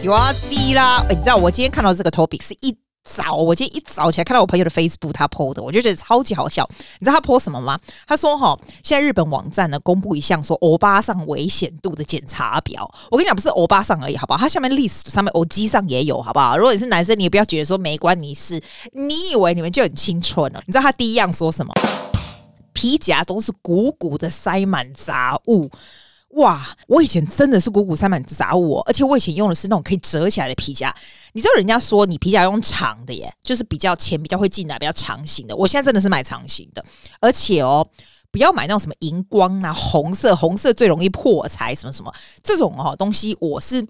喜欢鸡啦。欸，你知道我今天看到这个 topic 是一早，我今天一早起来看到我朋友的 Facebook 他 po 的，我就觉得超级好笑。你知道他 po 什么吗？他说哈，现在日本网站呢公布一项说欧巴上危险度的检查表。我跟你讲，不是欧巴上而已，好不好？他下面 list 上面欧基上也有，好不好？如果你是男生，你也不要觉得说没关你事，你以为你们就很青春了？你知道他第一样说什么？皮夹都是鼓鼓的塞满杂物。哇！我以前真的是鼓鼓塞满杂物哦，而且我以前用的是那种可以折起来的皮夹。你知道人家说你皮夹用长的耶，就是比较钱比较会进来，比较长型的。我现在真的是买长型的，而且哦，不要买那种什么荧光啊、红色，红色最容易破财，什么什么这种哦东西，我是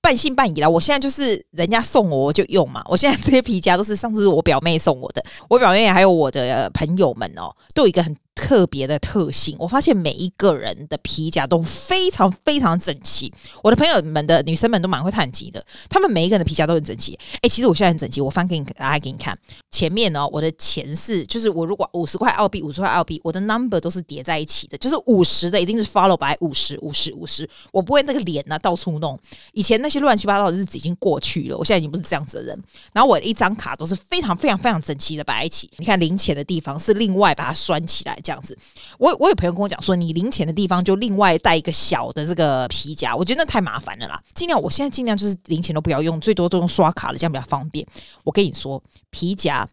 半信半疑啦。我现在就是人家送我我就用嘛。我现在这些皮夹都是上次我表妹送我的，我表妹还有我的朋友们哦，都有一个很。特别的特性，我发现每一个人的皮夹都非常非常整齐。我的朋友们的女生们都蛮会探集的，她们每一个人的皮夹都很整齐。哎、其实我现在很整齐，我翻给你，大家给你看。前面呢，我的钱是就是我如果五十块澳币，五十块澳币，我的 number 都是叠在一起的，就是五十的一定是 follow by 五十五十五十，我不会那个脸呢、啊、到处弄。以前那些乱七八糟的日子已经过去了，我现在已经不是这样子的人。然后我一张卡都是非常非常非常整齐的摆一起，你看零钱的地方是另外把它拴起来。这样子，我我有朋友跟我讲说，你零钱的地方就另外带一个小的这个皮夹，我觉得那太麻烦了啦。尽量，我现在尽量就是零钱都不要用，最多都用刷卡了，这样比较方便。我跟你说，皮夹，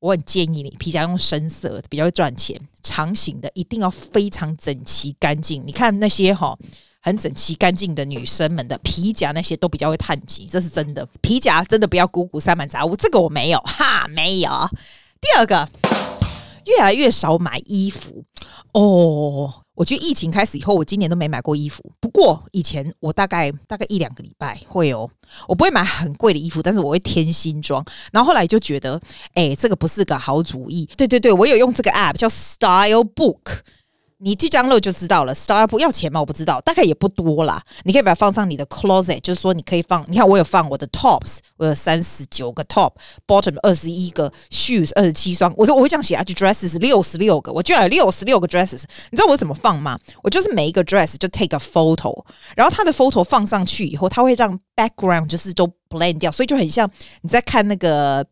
我很建议你皮夹用深色的，比较会赚钱。长形的一定要非常整齐干净。你看那些哈很整齐干净的女生们的皮夹，那些都比较会探吉，这是真的。皮夹真的不要鼓鼓塞满杂物，这个我没有哈，没有。第二个。越来越少买衣服哦，我觉得疫情开始以后，我今年都没买过衣服。不过以前我大概大概一两个礼拜会哦，我不会买很贵的衣服，但是我会添新装。然后后来就觉得，哎，这个不是个好主意。对对对，我有用这个 app 叫 Style Book。你这张肉就知道了，Style Book 要钱吗？我不知道，大概也不多啦。你可以把它放上你的 closet，就是说你可以放。你看我有放我的 tops，我有三十九个 top，bottom 二十一个，shoes 二十七双。我说我会这样写啊，就 dresses 六十六个，我居然有六十六个 dresses。你知道我怎么放吗？我就是每一个 dress 就 take a photo，然后它的 photo 放上去以后，它会让 background 就是都 blend 掉，所以就很像你在看那个。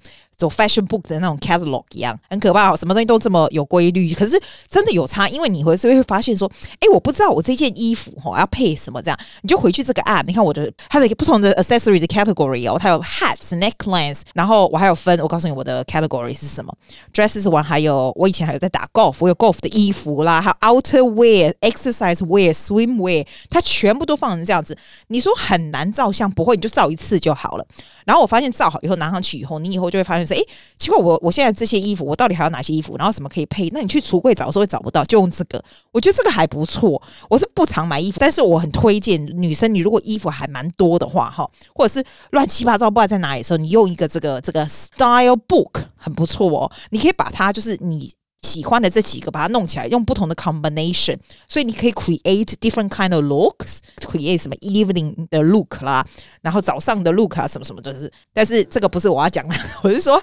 走 fashion book 的那种 catalog 一样，很可怕哦。什么东西都这么有规律，可是真的有差，因为你回去会发现说，哎，我不知道我这件衣服哈要配什么，这样你就回去这个 app，你看我的它的不同的 accessory 的 category 哦，它有 hats、necklines，然后我还有分，我告诉你我的 category 是什么，dresses 完还有我以前还有在打 golf，我有 golf 的衣服啦，还有 outer wear、exercise wear、swim wear，它全部都放成这样子。你说很难照相，不会，你就照一次就好了。然后我发现照好以后拿上去以后，你以后就会发现。哎，奇怪，我我现在这些衣服，我到底还有哪些衣服？然后什么可以配？那你去橱柜找的时候会找不到，就用这个。我觉得这个还不错。我是不常买衣服，但是我很推荐女生，你如果衣服还蛮多的话，哈，或者是乱七八糟不知道在哪里的时候，你用一个这个这个 Style Book 很不错哦。你可以把它就是你。喜欢的这几个，把它弄起来，用不同的 combination，所以你可以 create different kind of looks，create 什么 evening 的 look 啦，然后早上的 look 啊，什么什么都、是。但是这个不是我要讲的，我是说，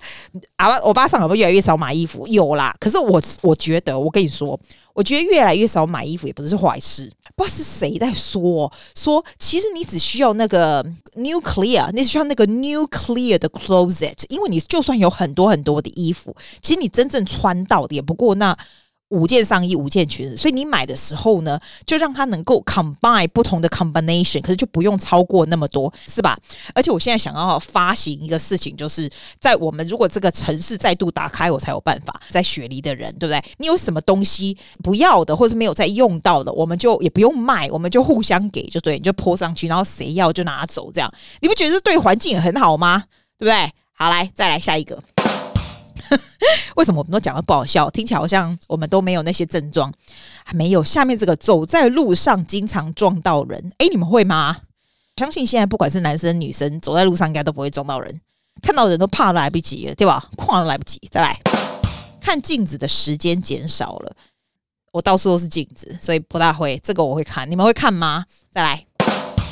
啊，我爸上有没有越来越少买衣服？有啦，可是我我觉得，我跟你说。我觉得越来越少买衣服也不是坏事。不知道是谁在说，说其实你只需要那个 nuclear，你只需要那个 nuclear 的 closet，因为你就算有很多很多的衣服，其实你真正穿到的也不过那。五件上衣，五件裙子，所以你买的时候呢，就让它能够 combine 不同的 combination，可是就不用超过那么多，是吧？而且我现在想要发行一个事情，就是在我们如果这个城市再度打开，我才有办法。在雪梨的人，对不对？你有什么东西不要的，或者是没有再用到的，我们就也不用卖，我们就互相给，就对，你就泼上去，然后谁要就拿走，这样你不觉得对环境很好吗？对不对？好，来再来下一个。为什么我们都讲的不好笑？听起来好像我们都没有那些症状，还没有。下面这个走在路上经常撞到人，哎，你们会吗？相信现在不管是男生女生，走在路上应该都不会撞到人，看到人都怕来不及了，对吧？况都来不及。再来看镜子的时间减少了，我到处都是镜子，所以不大会。这个我会看，你们会看吗？再来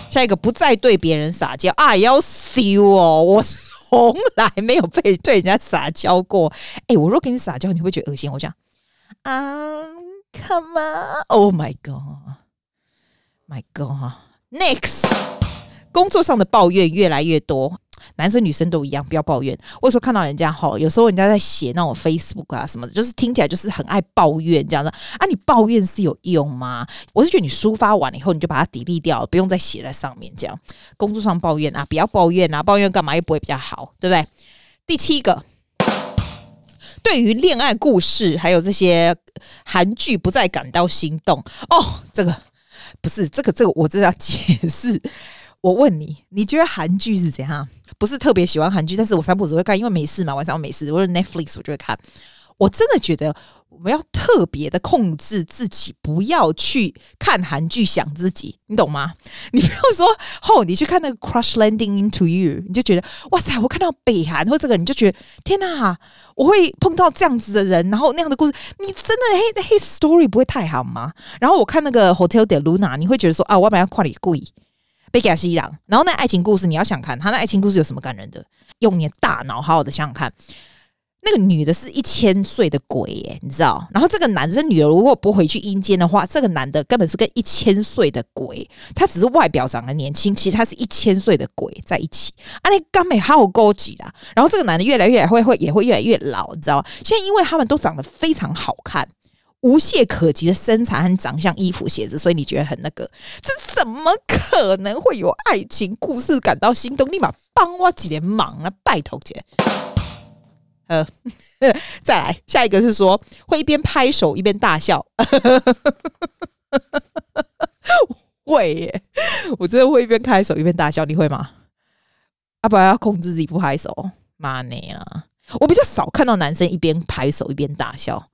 下一个，不再对别人撒娇啊，要死哦，我。从来没有被对人家撒娇过。哎、欸，我若跟你撒娇，你会不会觉得恶心？我讲啊，come on，oh my god，my god，next，工作上的抱怨越来越多。男生女生都一样，不要抱怨。我说看到人家哈，有时候人家在写那种 Facebook 啊什么的，就是听起来就是很爱抱怨这样的啊。你抱怨是有用吗？我是觉得你抒发完了以后，你就把它 delete 掉，不用再写在上面。这样工作上抱怨啊，不要抱怨啊，抱怨干嘛又不会比较好，对不对？第七个，对于恋爱故事还有这些韩剧不再感到心动哦。这个不是这个这个，我这要解释。我问你，你觉得韩剧是怎样？不是特别喜欢韩剧，但是我三不五时会看，因为没事嘛，晚上我没事，我有 Netflix 我就会看。我真的觉得我们要特别的控制自己，不要去看韩剧想自己，你懂吗？你不要说哦，你去看那个 Crush Landing into You，你就觉得哇塞，我看到北韩或这个，你就觉得天哪，我会碰到这样子的人，然后那样的故事，你真的 hate hate story 不会太好吗？然后我看那个 Hotel de Luna 你会觉得说啊，我本来要跨里贵。贝加西郎，然后那爱情故事你要想看，他那爱情故事有什么感人的？用你的大脑好好的想想看，那个女的是一千岁的鬼耶，你知道？然后这个男生女的如果不回去阴间的话，这个男的根本是跟一千岁的鬼，他只是外表长得年轻，其实他是一千岁的鬼在一起。啊，你刚美好高级啦，然后这个男的越来越会会也会越来越老，你知道？现在因为他们都长得非常好看。无懈可击的身材和长相、衣服、鞋子，所以你觉得很那个？这怎么可能会有爱情故事感到心动？立马帮我几连忙啊！拜托姐，呃，再来下一个是说会一边拍手一边大笑，会耶，我真的会一边拍手一边大笑，你会吗？啊，不要控制自己不拍手，妈呢啊！我比较少看到男生一边拍手一边大笑。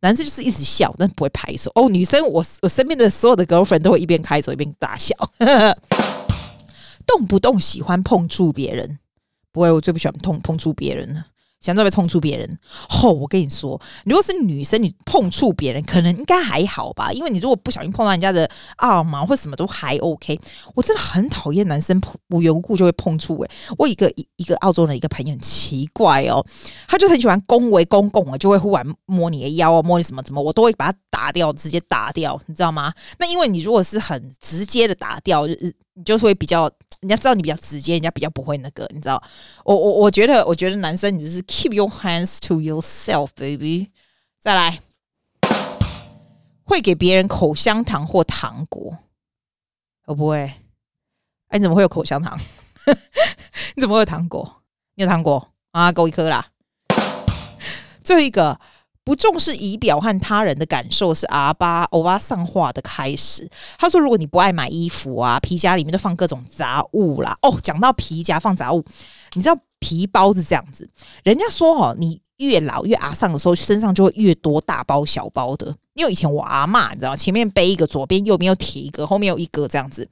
男生就是一直笑，但不会拍手哦。女生，我我身边的所有的 girlfriend 都会一边拍手一边大笑，动不动喜欢碰触别人，不会，我最不喜欢碰碰触别人了。想准备碰触别人，吼、我跟你说，如果是女生，你碰触别人可能应该还好吧，因为你如果不小心碰到人家的耳毛或什么都还 OK。我真的很讨厌男生无缘无故就会碰触。诶，我一个一一个澳洲的一个朋友很奇怪哦，他就很喜欢恭维公共啊，就会忽然摸你的腰啊，摸你什么什么，我都会把它打掉，直接打掉，你知道吗？那因为你如果是很直接的打掉，你就是会比较。人家知道你比较直接，人家比较不会那个，你知道？我我我觉得，我觉得男生你就是 keep your hands to yourself, baby。再来，会给别人口香糖或糖果？我不会。哎，你怎么会有口香糖？你怎么会有糖果？你有糖果啊？给我一颗啦。最后一个。不重视仪表和他人的感受是阿巴欧巴上化的开始。他说：“如果你不爱买衣服啊，皮夹里面都放各种杂物啦。哦，讲到皮夹放杂物，你知道皮包是这样子？人家说哦，你越老越阿上的时候，身上就会越多大包小包的。因为以前我阿嬷，你知道，前面背一个，左边右边又提一个，后面有一个这样子。”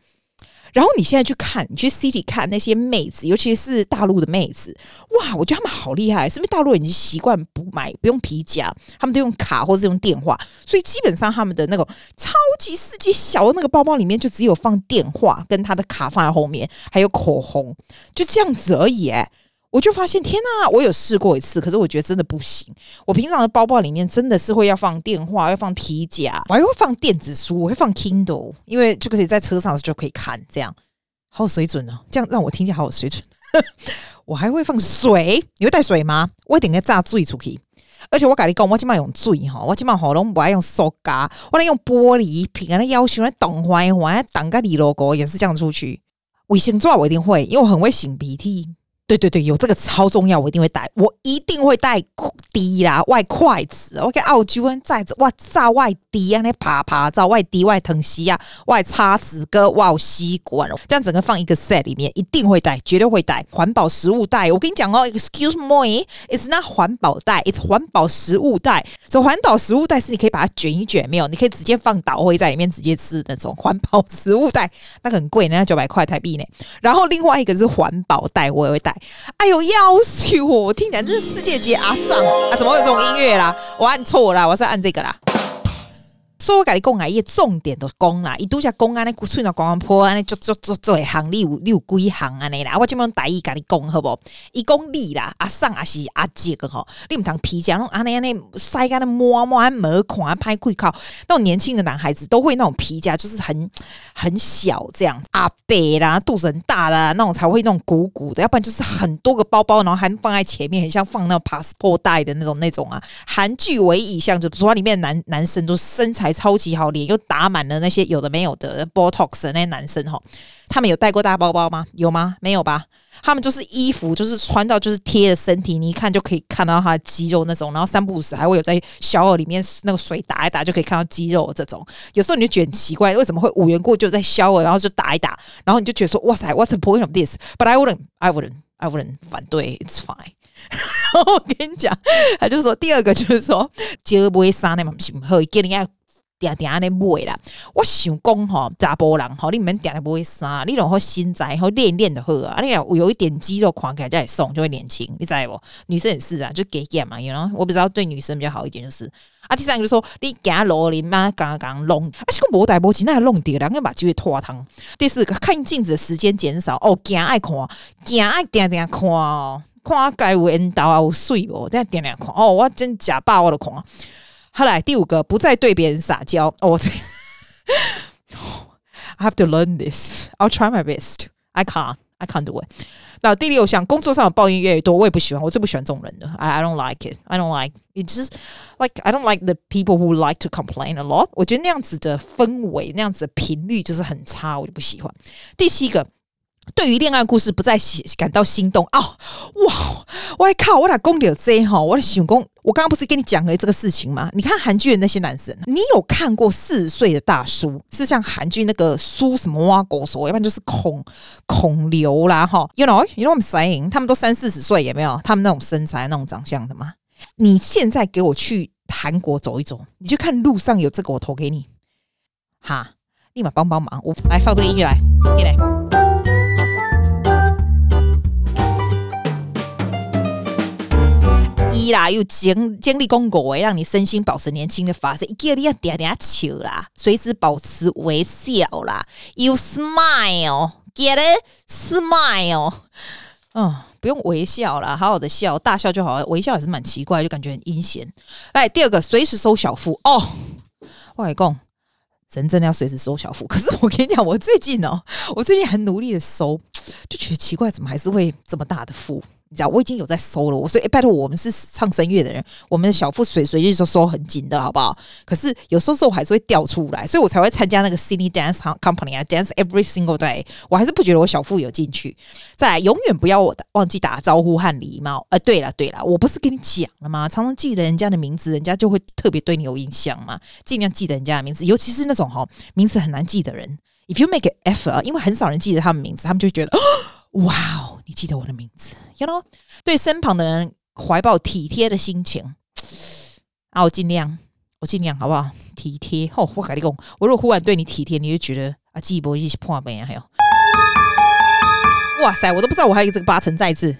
然后你现在去看，你去 City 看那些妹子，尤其是大陆的妹子，哇，我觉得他们好厉害，是不是大陆已经习惯不买不用皮夹，他们都用卡或者用电话，所以基本上他们的那种超级世界小的那个包包里面就只有放电话跟他的卡放在后面，还有口红，就这样子而已，哎。我就发现，天呐，我有试过一次，可是我觉得真的不行。我平常的包包里面真的是会要放电话，要放皮夹，我还会放电子书，我会放 Kindle，因为就可以在车上就可以看，这样好有水准哦。这样让我听起来好有水准。我还会放水，你会带水吗？我一定要榨水出去。而且我跟你讲，我起码用水哈，我起码好拢不爱用塑胶，我来用玻璃瓶啊，那要求那挡坏坏，挡个你 logo 也是这样出去。卫生纸我一定会，因为我很会擤鼻涕。对对对，有这个超重要，我一定会带，我一定会带滴啦，外筷子，我给澳洲人在这哇，炸外滴啊，那啪啪炸外滴外疼惜啊，外擦子哥哇吸管，这样整个放一个 set 里面，一定会带，绝对会带环保食物袋。我跟你讲哦，Excuse me，it's not 环保袋，it's 环保食物袋。所以环保食物袋是你可以把它卷一卷，没有，你可以直接放倒会在里面直接吃那种环保食物袋，那个很贵，那九百块台币呢。然后另外一个是环保袋，我也会带。哎呦，要死我！我听起来这是世界级阿桑啊！怎么会有这种音乐啦？我按错啦，我是按这个啦。所以我跟你讲啊，伊重点都讲啦，伊拄则讲安尼，喙若讲破安尼，做做做做一行，你有你有几行安尼啦？我即满台语跟你讲好无？伊讲你啦，阿桑也是阿姐个吼，你毋通皮夹拢安尼安尼晒干的摸摸，还没看拍开口，那种年轻的男孩子都会那种皮夹，就是很很小这样子，阿伯啦，肚子很大的那种才会那种鼓鼓的，要不然就是很多个包包，然后还放在前面，很像放那种 passport 袋的那种那种啊。韩剧唯一像就说里面男男生都身材超级好，脸又打满了那些有的没有的 botox 那些男生哈，他们有带过大包包吗？有吗？没有吧？他们就是衣服就是穿到就是贴着身体，你一看就可以看到他的肌肉那种，然后三不五时还会有在小耳里面那个水打一打就可以看到肌肉这种。有时候你就觉得很奇怪，为什么会无缘故就在小耳，然后就打一打，然后你就觉得说哇塞，What's the point of this？But I wouldn't, I wouldn't, I wouldn't 反对，It's fine。然后我跟你讲，他就说第二个就是说，就不会杀那么辛苦，给人家点点安尼买啦。我想讲吼，查甫人吼，你们点的不会杀，你然后身材好练练的好啊，你有有一点肌肉，看起来就会爽就会年轻，你知无？女生也是啊，就给减嘛，you know？我不知道对女生比较好一点就是。啊，第三个就说你给他罗琳嘛，刚刚弄，啊，是个无代无钱，那还弄掉，两个把机会拖汤。第四个看镜子的时间减少哦，惊爱看，惊爱定定看哦。看该有缘投啊，有水无？等下点两看哦，我真假饱我的看。后来第五个，不再对别人撒娇。哦，I have to learn this. I'll try my best. I can't. I can't do it. 那第六项，工作上的抱怨越来越多，我也不喜欢，我最不喜欢这种人的。I I don't like it. I don't like it. Just like I don't like the people who like to complain a lot. 我觉得那样子的氛围，那样子的频率就是很差，我就不喜欢。第七个。对于恋爱故事不再感到心动哦，哇！我靠！我俩公牛 Z 哈！我的想公，我刚刚不是跟你讲了这个事情吗？你看韩剧的那些男生，你有看过四十岁的大叔是像韩剧那个苏什么挖狗手，要不然就是孔孔刘啦哈？You know, you know what I'm saying？他们都三四十岁，有没有？他们那种身材、那种长相的吗？你现在给我去韩国走一走，你就看路上有这个，我投给你，哈！立马帮帮忙，我来放这个音乐来，进来。伊啦，又精精力公狗诶，让你身心保持年轻的法式，一个你要点点笑啦，随时保持微笑啦，You smile，get it，smile，嗯，不用微笑啦，好好的笑，大笑就好，微笑也是蛮奇怪，就感觉很阴险。来，第二个，随时收小腹哦，外公，人真的要随时收小腹。可是我跟你讲，我最近哦，我最近很努力的收，就觉得奇怪，怎么还是会这么大的腹？你知道我已经有在收了，我说哎，拜托，我们是唱声乐的人，我们的小腹随随就收很紧的，好不好？可是有时候我还是会掉出来，所以我才会参加那个 Cine Dance Company 啊，dance every single day。我还是不觉得我小腹有进去。再来，永远不要我的忘记打招呼和礼貌。呃，对了对了，我不是跟你讲了吗？常常记得人家的名字，人家就会特别对你有印象嘛。尽量记得人家的名字，尤其是那种哈名字很难记的人。If you make an effort，因为很少人记得他们名字，他们就觉得 哇哦，你记得我的名字。You know，对身旁的人怀抱体贴的心情啊，我尽量，我尽量，好不好？体贴，哦，我跟你讲，我如果忽然对你体贴，你就觉得啊，记不记破病啊？还有，哇塞，我都不知道我还有这个八成在字。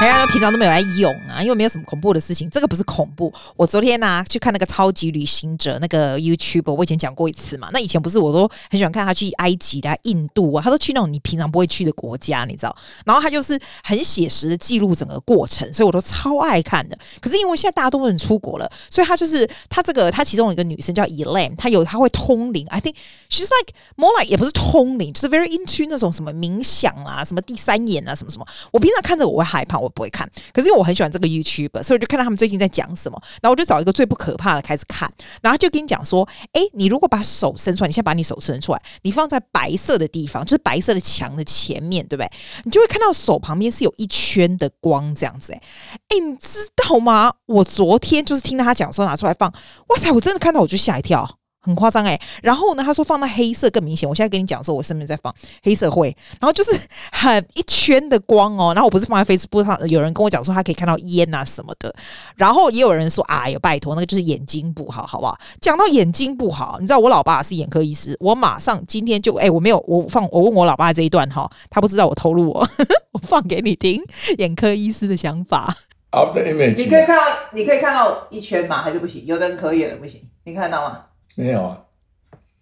哎呀，平常都没有来用啊，因为没有什么恐怖的事情。这个不是恐怖。我昨天呢、啊、去看那个超级旅行者那个 YouTube，我以前讲过一次嘛。那以前不是我都很喜欢看他去埃及啊、印度啊，他都去那种你平常不会去的国家，你知道。然后他就是很写实的记录整个过程，所以我都超爱看的。可是因为现在大家都能出国了，所以他就是他这个他其中有一个女生叫 Elaine，她有她会通灵。I think she's like more like 也不是通灵，就是 very into 那种什么冥想啊、什么第三眼啊、什么什么。我平常看着我会害怕。我不会看，可是因为我很喜欢这个 YouTube，所以我就看到他们最近在讲什么，然后我就找一个最不可怕的开始看，然后就跟你讲说，哎，你如果把手伸出来，你先把你手伸出来，你放在白色的地方，就是白色的墙的前面，对不对？你就会看到手旁边是有一圈的光这样子，哎，哎，你知道吗？我昨天就是听到他讲说拿出来放，哇塞，我真的看到我就吓一跳。很夸张哎，然后呢，他说放到黑色更明显。我现在跟你讲说，我身边在放黑社会，然后就是很一圈的光哦。然后我不是放在 Facebook 上，有人跟我讲说他可以看到烟啊什么的。然后也有人说，哎呦，拜托，那个就是眼睛不好，好不好？讲到眼睛不好，你知道我老爸是眼科医师，我马上今天就哎，我没有我放我问我老爸这一段哈，他不知道我透露我，我放给你听眼科医师的想法。After image，你可以看到，你可以看到一圈吗？还是不行？有的人可以，有的人不行。你看到吗？没有啊。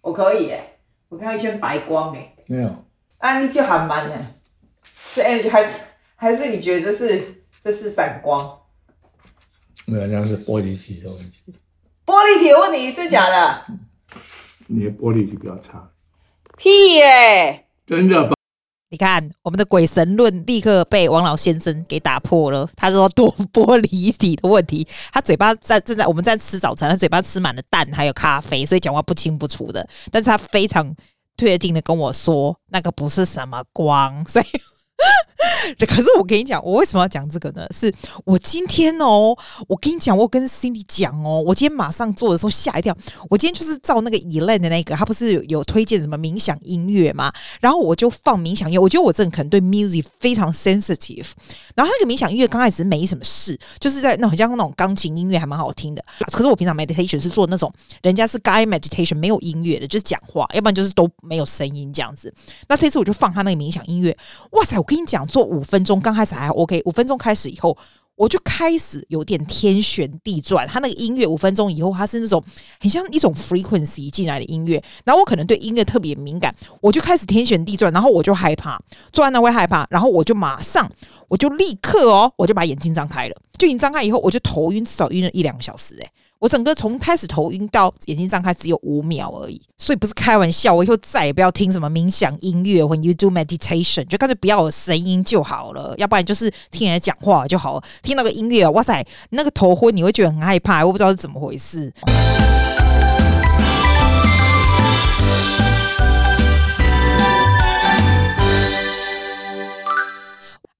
我可以耶，我看到一圈白光哎。没有。啊，你就还蛮呢。这 energy 还是还是你觉得这是这是闪光？没有，那样是玻璃体的问题。玻璃体的问题，真假的？你的玻璃体比较差。屁耶、欸！真的吧？你看，我们的鬼神论立刻被王老先生给打破了。他说多玻璃体的问题，他嘴巴在正在我们在吃早餐，他嘴巴吃满了蛋还有咖啡，所以讲话不清不楚的。但是他非常确定的跟我说，那个不是什么光，所以。可是我跟你讲，我为什么要讲这个呢？是我今天哦，我跟你讲，我跟 Cindy 讲哦，我今天马上做的时候吓一跳。我今天就是照那个 Elaine 的那个，他不是有，有推荐什么冥想音乐吗？然后我就放冥想音乐。我觉得我这个可能对 music 非常 sensitive。然后那个冥想音乐刚开始没什么事，就是在那好像那种钢琴音乐还蛮好听的。可是我平常 meditation 是做那种人家是 guided meditation 没有音乐的，就是讲话，要不然就是都没有声音这样子。那这次我就放他那个冥想音乐，哇塞！我跟你讲。做五分钟，刚开始还 OK。五分钟开始以后，我就开始有点天旋地转。他那个音乐五分钟以后，它是那种很像一种 frequency 进来的音乐。然后我可能对音乐特别敏感，我就开始天旋地转，然后我就害怕，做完那会害怕，然后我就马上，我就立刻哦，我就把眼睛张开了。就你张开以后，我就头晕，至少晕了一两个小时，欸，我整个从开始头晕到眼睛张开只有五秒而已，所以不是开玩笑。我以后再也不要听什么冥想音乐，When you do meditation，就干脆不要有声音就好了，要不然就是听人家讲话就好了。听那个音乐，哇塞，那个头昏，你会觉得很害怕，我不知道是怎么回事。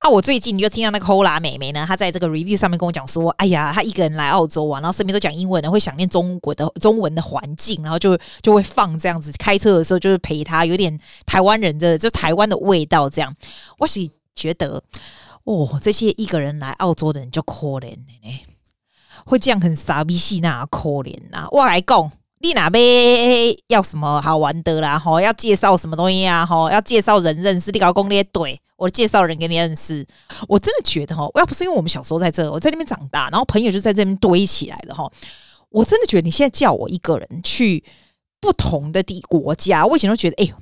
啊！我最近就听到那个 Hola 妹妹呢，她在这个 review 上面跟我讲说：“哎呀，她一个人来澳洲啊，然后身边都讲英文的，会想念中国的中文的环境，然后就就会放这样子，开车的时候就是陪她，有点台湾人的就台湾的味道这样。”我是觉得，哦，这些一个人来澳洲的人就可怜的呢，会这样很傻逼戏那可怜呐！我来讲。你哪边要什么好玩的啦？吼，要介绍什么东西啊？吼，要介绍人认识，你搞攻略对，我介绍人给你认识。我真的觉得吼，要不是因为我们小时候在这，我在那边长大，然后朋友就在这边堆起来了哈，我真的觉得你现在叫我一个人去不同的地国家，我以前都觉得，哎、欸，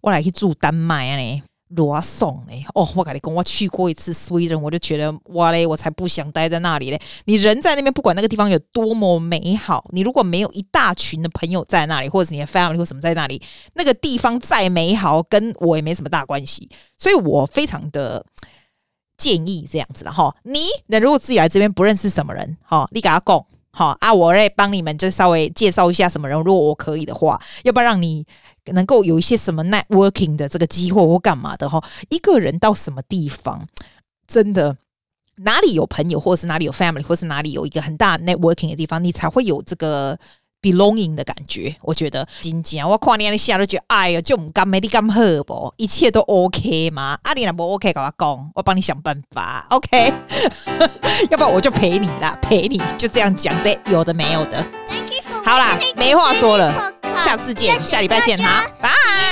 我来去住丹麦啊罗宋嘞哦，我跟你讲，我去过一次 Sweden，我就觉得哇嘞，我才不想待在那里嘞。你人在那边，不管那个地方有多么美好，你如果没有一大群的朋友在那里，或者是你的 family 或什么在那里，那个地方再美好，跟我也没什么大关系。所以我非常的建议这样子了哈。你那如果自己来这边不认识什么人，哈，你给他讲好啊，我来帮你们就稍微介绍一下什么人，如果我可以的话，要不然让你。能够有一些什么 networking 的这个机会或干嘛的哈，一个人到什么地方，真的哪里有朋友，或是哪里有 family，或是哪里有一个很大 networking 的地方，你才会有这个 belonging 的感觉。我觉得，真正我看你那下都觉得，哎呀，就唔甘没你甘好不？一切都 OK 吗？阿你那不 OK，跟我讲，我帮你想办法，OK？要不然我就陪你啦，陪你就这样讲，这有的没有的。好啦，没话说了。下次见，下礼拜见哈，拜。